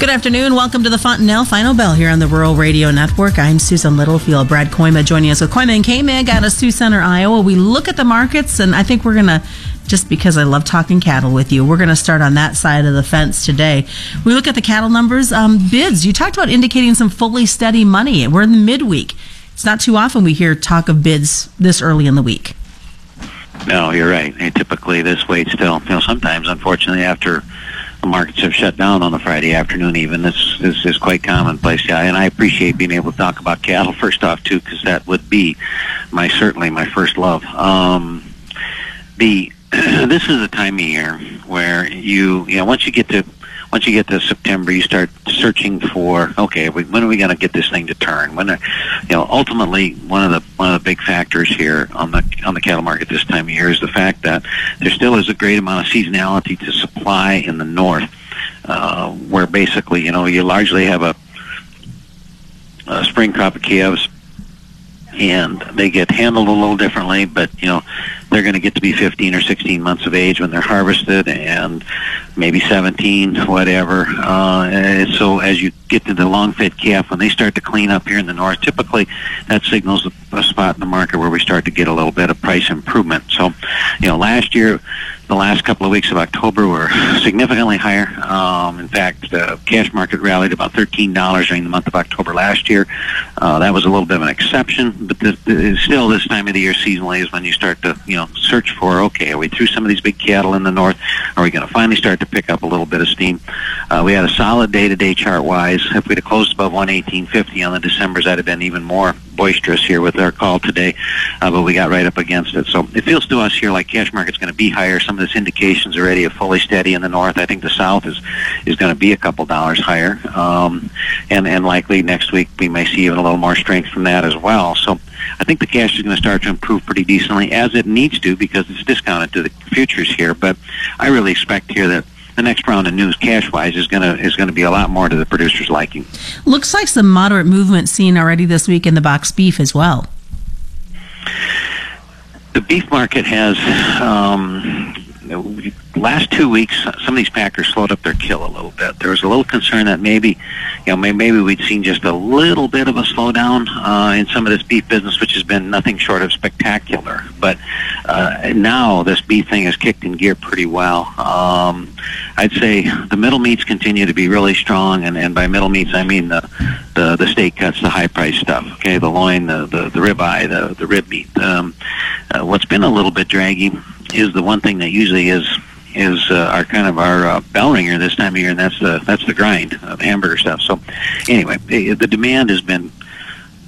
Good afternoon. Welcome to the Fontanelle Final Bell here on the Rural Radio Network. I'm Susan Littlefield. Brad Kooima joining us with Kooima and Kaemingk out of Sioux Center, Iowa. We look at the markets, and I think we're going to, just because I love talking cattle with you, we're going to start on that side of the fence today. We look at the cattle numbers. Um, bids, you talked about indicating some fully steady money. We're in the midweek. It's not too often we hear talk of bids this early in the week. No, you're right. Typically this waits till, you know, sometimes, unfortunately, after markets have shut down on the Friday afternoon. Even this, this is quite commonplace. Yeah, and I appreciate being able to talk about cattle first off too, because that would be my certainly my first love. Um, the this is a time of year where you you know once you get to once you get to September, you start searching for okay, when are we going to get this thing to turn? When, are, you know, ultimately one of the one of the big factors here on the on the cattle market this time of year is the fact that there still is a great amount of seasonality to supply in the north, uh, where basically you know you largely have a, a spring crop of calves and they get handled a little differently, but you know they're going to get to be 15 or 16 months of age when they're harvested, and maybe 17, whatever. Uh, so as you get to the long-fed calf, when they start to clean up here in the north, typically that signals a, a spot in the market where we start to get a little bit of price improvement. So, you know, last year the last couple of weeks of October were significantly higher. Um, in fact, the cash market rallied about $13 during the month of October last year. Uh, that was a little bit of an exception, but still this time of the year seasonally is when you start to, you know, search for, okay, are we through some of these big cattle in the north? Are we going to finally start to pick up a little bit of steam? Uh, we had a solid day-to-day chart-wise. If we'd have closed above 118.50 on the December's, that'd have been even more boisterous here with our call today, uh, but we got right up against it. So it feels to us here like cash market's going to be higher. Some this indications already of fully steady in the north. I think the south is is going to be a couple dollars higher, um, and and likely next week we may see even a little more strength from that as well. So. I think the cash is going to start to improve pretty decently as it needs to because it's discounted to the futures here. But I really expect here that the next round of news cash wise is going to is going to be a lot more to the producer's liking. Looks like some moderate movement seen already this week in the box beef as well. The beef market has um, last two weeks, some of these packers slowed up their kill a little bit. There was a little concern that maybe, you know, maybe we'd seen just a little bit of a slowdown uh, in some of this beef business, which has been nothing short of spectacular. But uh, now this beef thing has kicked in gear pretty well. Um, I'd say the middle meats continue to be really strong, and, and by middle meats I mean the the, the steak cuts, the high price stuff. Okay, the loin, the the, the ribeye, the the rib meat. Um, uh, what's been a little bit draggy is the one thing that usually is is uh, our kind of our uh, bell ringer this time of year, and that's the that's the grind of hamburger stuff. So, anyway, the, demand has been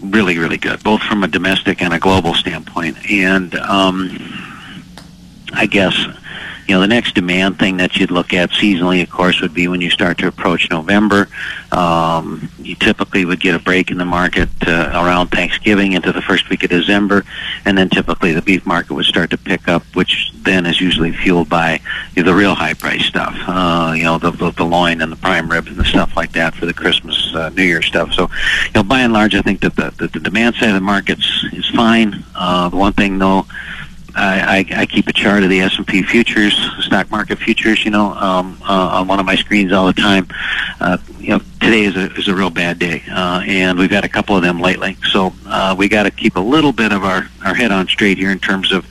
really really good, both from a domestic and a global standpoint. And um, I guess you know, the next demand thing that you'd look at seasonally, of course, would be when you start to approach November. Um, you typically would get a break in the market uh, around Thanksgiving into the first week of December, and then typically the beef market would start to pick up, which then is usually fueled by the real high price stuff. Uh, you know, the, the the loin and the prime rib and the stuff like that for the Christmas, uh, New Year stuff. So, you know, by and large, I think that the the, the demand side of the markets is fine. Uh, the one thing though I, I, I keep a chart of the S and P futures, stock market futures. You know, um, uh, on one of my screens all the time. Uh, you know, today is a is a real bad day, uh, and we've had a couple of them lately. So uh, we got to keep a little bit of our our head on straight here in terms of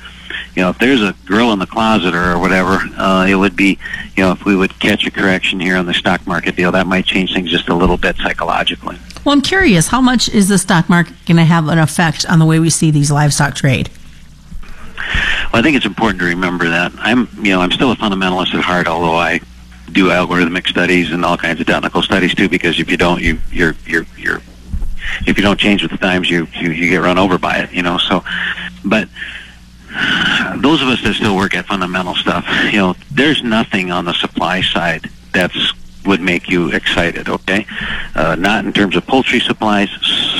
you know, if there's a girl in the closet or whatever, uh, it would be, you know, if we would catch a correction here on the stock market deal, that might change things just a little bit psychologically. Well, I'm curious, how much is the stock market going to have an effect on the way we see these livestock trade? Well, I think it's important to remember that I'm, you know, I'm still a fundamentalist at heart, although I do algorithmic studies and all kinds of technical studies too. Because if you don't, you you're you're you're if you don't change with the times, you you, you get run over by it. You know, so but those of us that still work at fundamental stuff, you know, there's nothing on the supply side that's would make you excited. Okay, uh, not in terms of poultry supplies,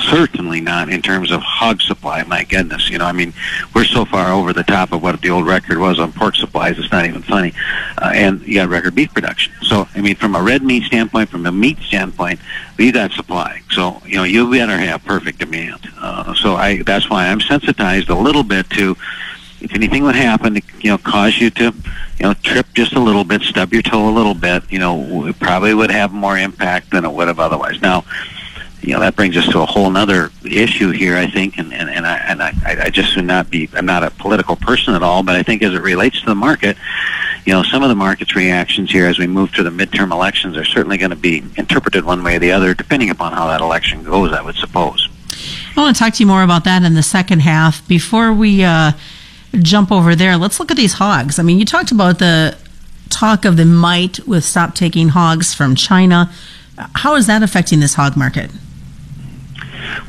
certainly not in terms of hog supply. My goodness, you know, I mean, we're so far over the top of what the old record was on pork supplies. It's not even funny, uh, and you got record beef production. So, I mean, from a red meat standpoint, from a meat standpoint, we got supply. So, you know, you better have perfect demand. Uh, so, I that's why I'm sensitized a little bit to if anything would happen to you know cause you to you know trip just a little bit, stub your toe a little bit, you know, it probably would have more impact than it would have otherwise. Now, you know that brings us to a whole other issue here, I think, and and, and I and I, I just would not be I'm not a political person at all, but I think as it relates to the market, you know, some of the market's reactions here as we move to the midterm elections are certainly going to be interpreted one way or the other, depending upon how that election goes. I would suppose. I want to talk to you more about that in the second half. Before we uh, jump over there, let's look at these hogs. I mean, you talked about the talk of the might with stop taking hogs from China. How is that affecting this hog market?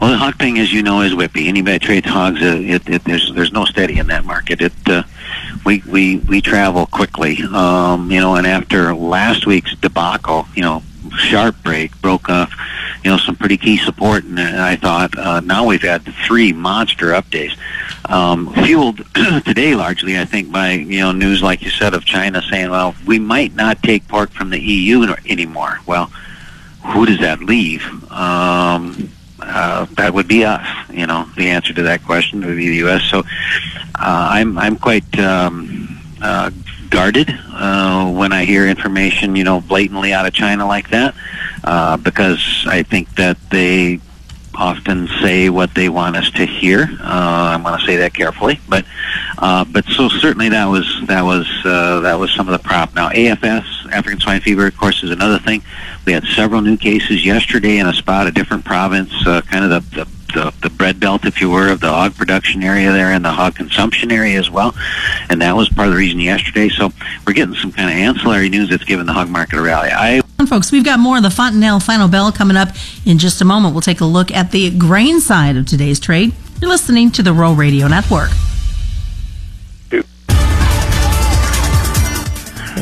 Well, the hog thing, as you know, is whippy. Anybody that trades hogs, uh, it, it, there's there's no steady in that market. It uh, we we we travel quickly, um, you know. And after last week's debacle, you know, sharp break broke off, you know, some pretty key support, and I thought uh, now we've had three monster updates, um, fueled today largely, I think, by you know news like you said of China saying, well, we might not take pork from the EU anymore. Well, who does that leave? Um, uh, that would be us. You know, the answer to that question would be the U.S. So uh, I'm I'm quite um, uh, guarded uh, when I hear information, you know, blatantly out of China like that, uh, because I think that they often say what they want us to hear. Uh, I want to say that carefully, but uh, but so certainly that was that was uh, that was some of the prop. Now AFS, African swine fever, of course, is another thing. We had several new cases yesterday in a spot, a different province, uh, kind of the, the the, the bread belt, if you were, of the hog production area there and the hog consumption area as well. And that was part of the reason yesterday. So we're getting some kind of ancillary news that's giving the hog market a rally. I Folks, we've got more of the Fontanelle Final Bell coming up in just a moment. We'll take a look at the grain side of today's trade. You're listening to the Rural Radio Network.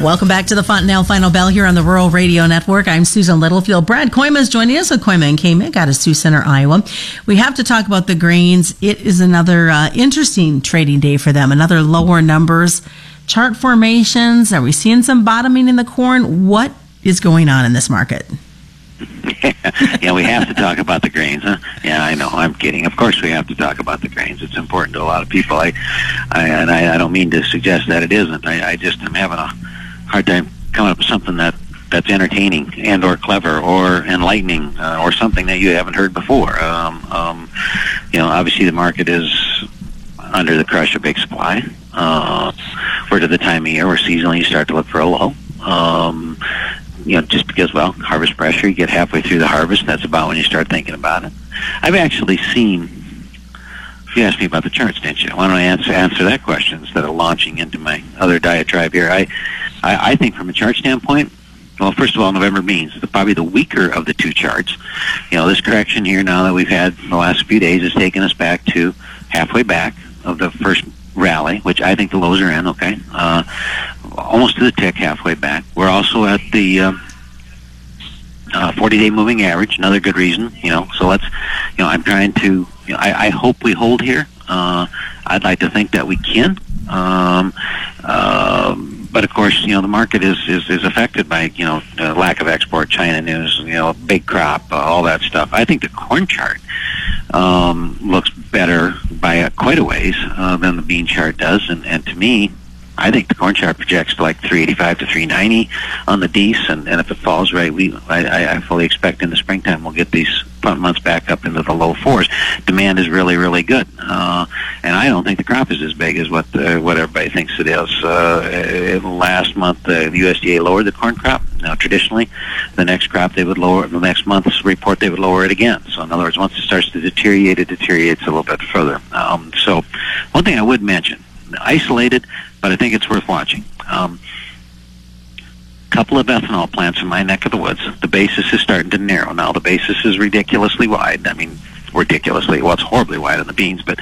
Welcome back to the Fontanelle Final Bell here on the Rural Radio Network. I'm Susan Littlefield. Brad Kooima is joining us with Kooima and Kaemingk out of Sioux Center, Iowa. We have to talk about the grains. It is another uh, interesting trading day for them. Another lower numbers, chart formations. Are we seeing some bottoming in the corn? What is going on in this market? yeah, we have to talk about the grains. Huh? Yeah, I know. I'm kidding. Of course, we have to talk about the grains. It's important to a lot of people. I, I and I, I don't mean to suggest that it isn't. I, I just am having a hard time coming up with something that that's entertaining and or clever or enlightening uh, or something that you haven't heard before. Um, um, you know, obviously the market is under the crush of big supply. Uh, we're to the time of year where seasonally you start to look for a low. Um, you know, just because, well, harvest pressure, you get halfway through the harvest, that's about when you start thinking about it. I've actually seen, you asked me about the charts, didn't you? Why don't I answer, answer that question instead of launching into my other diatribe here? I, I, I think from a chart standpoint, well, first of all, November means the, probably the weaker of the two charts. You know, this correction here now that we've had the last few days has taken us back to halfway back of the first rally, which I think the lows are in, okay? Uh, almost to the tick halfway back. We're also at the uh, uh, 40-day moving average, another good reason, you know. So let's, you know, I'm trying to, you know, I, I hope we hold here. Uh, I'd like to think that we can. Um, um, but of course, you know, the market is, is, is affected by, you know, the lack of export, China news, you know, big crop, uh, all that stuff. I think the corn chart um, looks better by uh, quite a ways uh, than the bean chart does. And, and to me, I think the corn chart projects like 385 to 390 on the Dees, and, and if it falls right, we I, I fully expect in the springtime we'll get these months back up into the low fours. Demand is really really good, uh, and I don't think the crop is as big as what the, what everybody thinks it is. Uh, last month, uh, the USDA lowered the corn crop. Now, traditionally, the next crop they would lower the next month's report they would lower it again. So, in other words, once it starts to deteriorate, it deteriorates a little bit further. Um, so, one thing I would mention isolated, but I think it's worth watching. Um, couple of ethanol plants in my neck of the woods. The basis is starting to narrow now. The basis is ridiculously wide. I mean, ridiculously. Well, it's horribly wide on the beans, but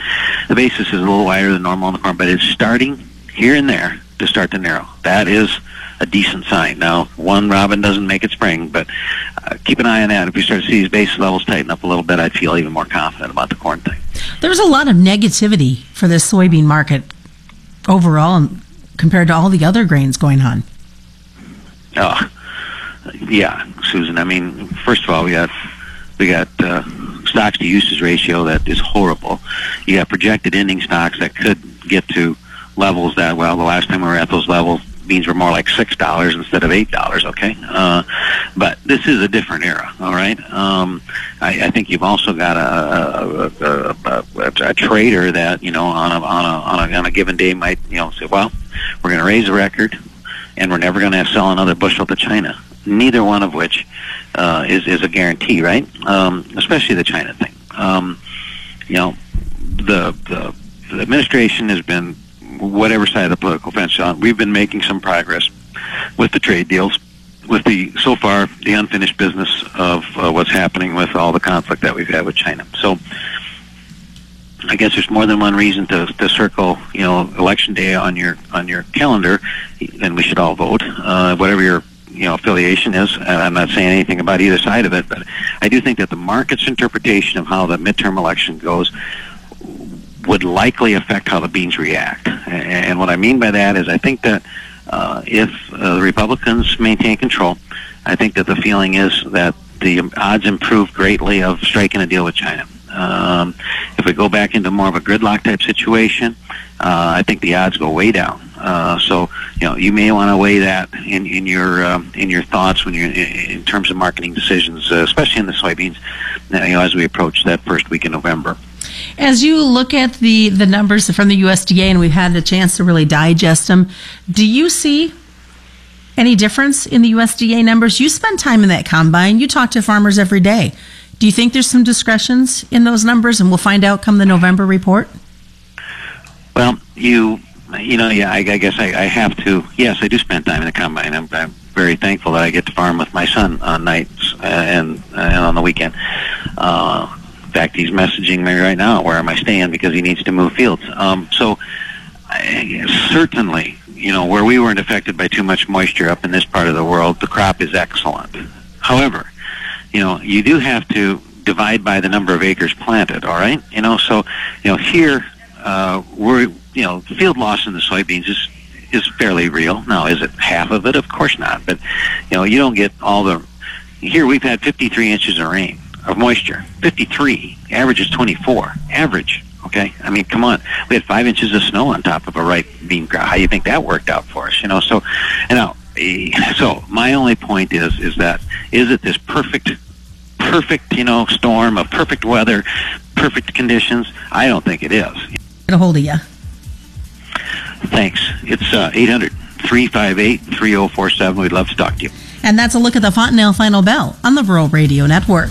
the basis is a little wider than normal on the corn. But it's starting here and there to start to narrow. That is a decent sign. Now, one robin doesn't make it spring, but uh, keep an eye on that. If you start to see these base levels tighten up a little bit, I'd feel even more confident about the corn thing. There's a lot of negativity for the soybean market overall compared to all the other grains going on. Oh, yeah, Susan. I mean, first of all, we got we got uh, stocks to uses ratio that is horrible. You got projected ending stocks that could get to levels that well, the last time we were at those levels, beans were more like six dollars instead of eight dollars. Okay, uh, but this is a different era. All right, um, I, I think you've also got a a, a, a, a trader that you know on a, on a on a on a given day might you know say, well, we're going to raise a record, and we're never going to sell another bushel to China. Neither one of which uh, is is a guarantee, right? Um, especially the China thing. Um, you know, the, the the administration has been whatever side of the political fence on. We've been making some progress with the trade deals, with the so far the unfinished business of uh, what's happening with all the conflict that we've had with China. So. I guess there's more than one reason to, to circle, you know, election day on your on your calendar, and we should all vote, uh, whatever your you know affiliation is. I'm not saying anything about either side of it, but I do think that the market's interpretation of how the midterm election goes would likely affect how the beans react. And what I mean by that is I think that uh, if uh, the Republicans maintain control, I think that the feeling is that the odds improve greatly of striking a deal with China. Um, if we go back into more of a gridlock type situation, uh, I think the odds go way down. Uh, so you know you may want to weigh that in in your um, in your thoughts when you're in, in terms of marketing decisions, uh, especially in the soybeans. You know, as we approach that first week in November. As you look at the the numbers from the USDA, and we've had a chance to really digest them, do you see any difference in the USDA numbers? You spend time in that combine. You talk to farmers every day. Do you think there's some discretions in those numbers, and we'll find out come the November report? Well, you you know, yeah, I, I guess I, I have to. Yes, I do spend time in the combine. I'm, I'm very thankful that I get to farm with my son on nights uh, and uh, and on the weekend. Uh, fact, he's messaging me right now. Where am I staying? Because he needs to move fields. Um, so, certainly, you know, where we weren't affected by too much moisture up in this part of the world, the crop is excellent. However, you know, you do have to divide by the number of acres planted. All right, you know, so you know here uh, we're you know field loss in the soybeans is is fairly real. Now, is it half of it? Of course not. But you know, you don't get all the. Here we've had 53 inches of rain of moisture. 53. Average is 24. Average. Okay. I mean, come on. We had five inches of snow on top of a ripe bean crop. How do you think that worked out for us? You know. So, you know. So my only point is is that is it this perfect perfect you know storm of perfect weather, perfect conditions? I don't think it is. Get a hold of you. Thanks. It's uh, 800 358 3047. We'd love to talk to you. And that's a look at the Fontanelle Final Bell on the Rural Radio Network.